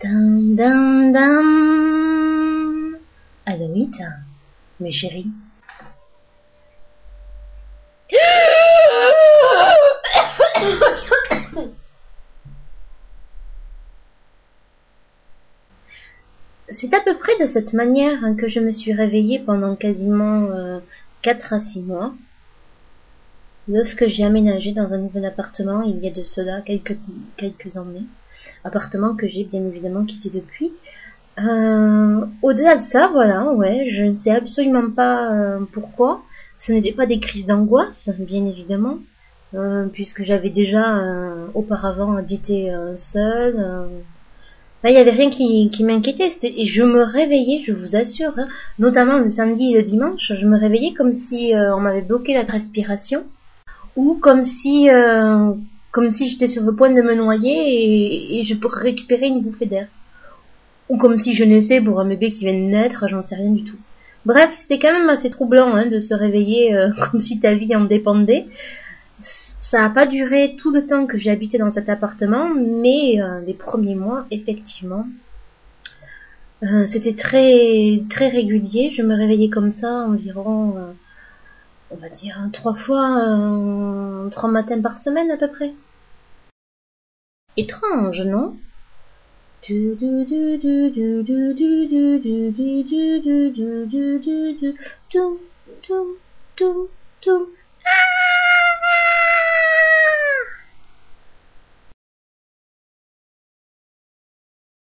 Dam, dam. Aloïta, mes chéris. C'est à peu près de cette manière hein, que je me suis réveillée pendant quasiment euh, 4 à 6 mois. Lorsque j'ai aménagé dans un nouvel appartement, il y a de cela quelques, quelques années. Appartement que j'ai bien évidemment quitté depuis. Euh, Au-delà de ça, voilà, ouais, je ne sais absolument pas euh, pourquoi. Ce n'était pas des crises d'angoisse, bien évidemment, euh, puisque j'avais déjà auparavant habité seule. il n'y avait rien qui, qui m'inquiétait. Et je me réveillais, je vous assure, hein, notamment le samedi et le dimanche, je me réveillais comme si on m'avait bloqué la respiration, ou comme si, comme si j'étais sur le point de me noyer et, je pourrais récupérer une bouffée d'air. Ou comme si je naissais pour un bébé qui vient de naître, j'en sais rien du tout. Bref, c'était quand même assez troublant hein, de se réveiller euh, comme si ta vie en dépendait. Ça n'a pas duré tout le temps que j'ai habité dans cet appartement, mais euh, les premiers mois, effectivement, euh, c'était très très régulier. Je me réveillais comme ça environ, on va dire, trois fois, trois matins par semaine à peu près. Étrange, non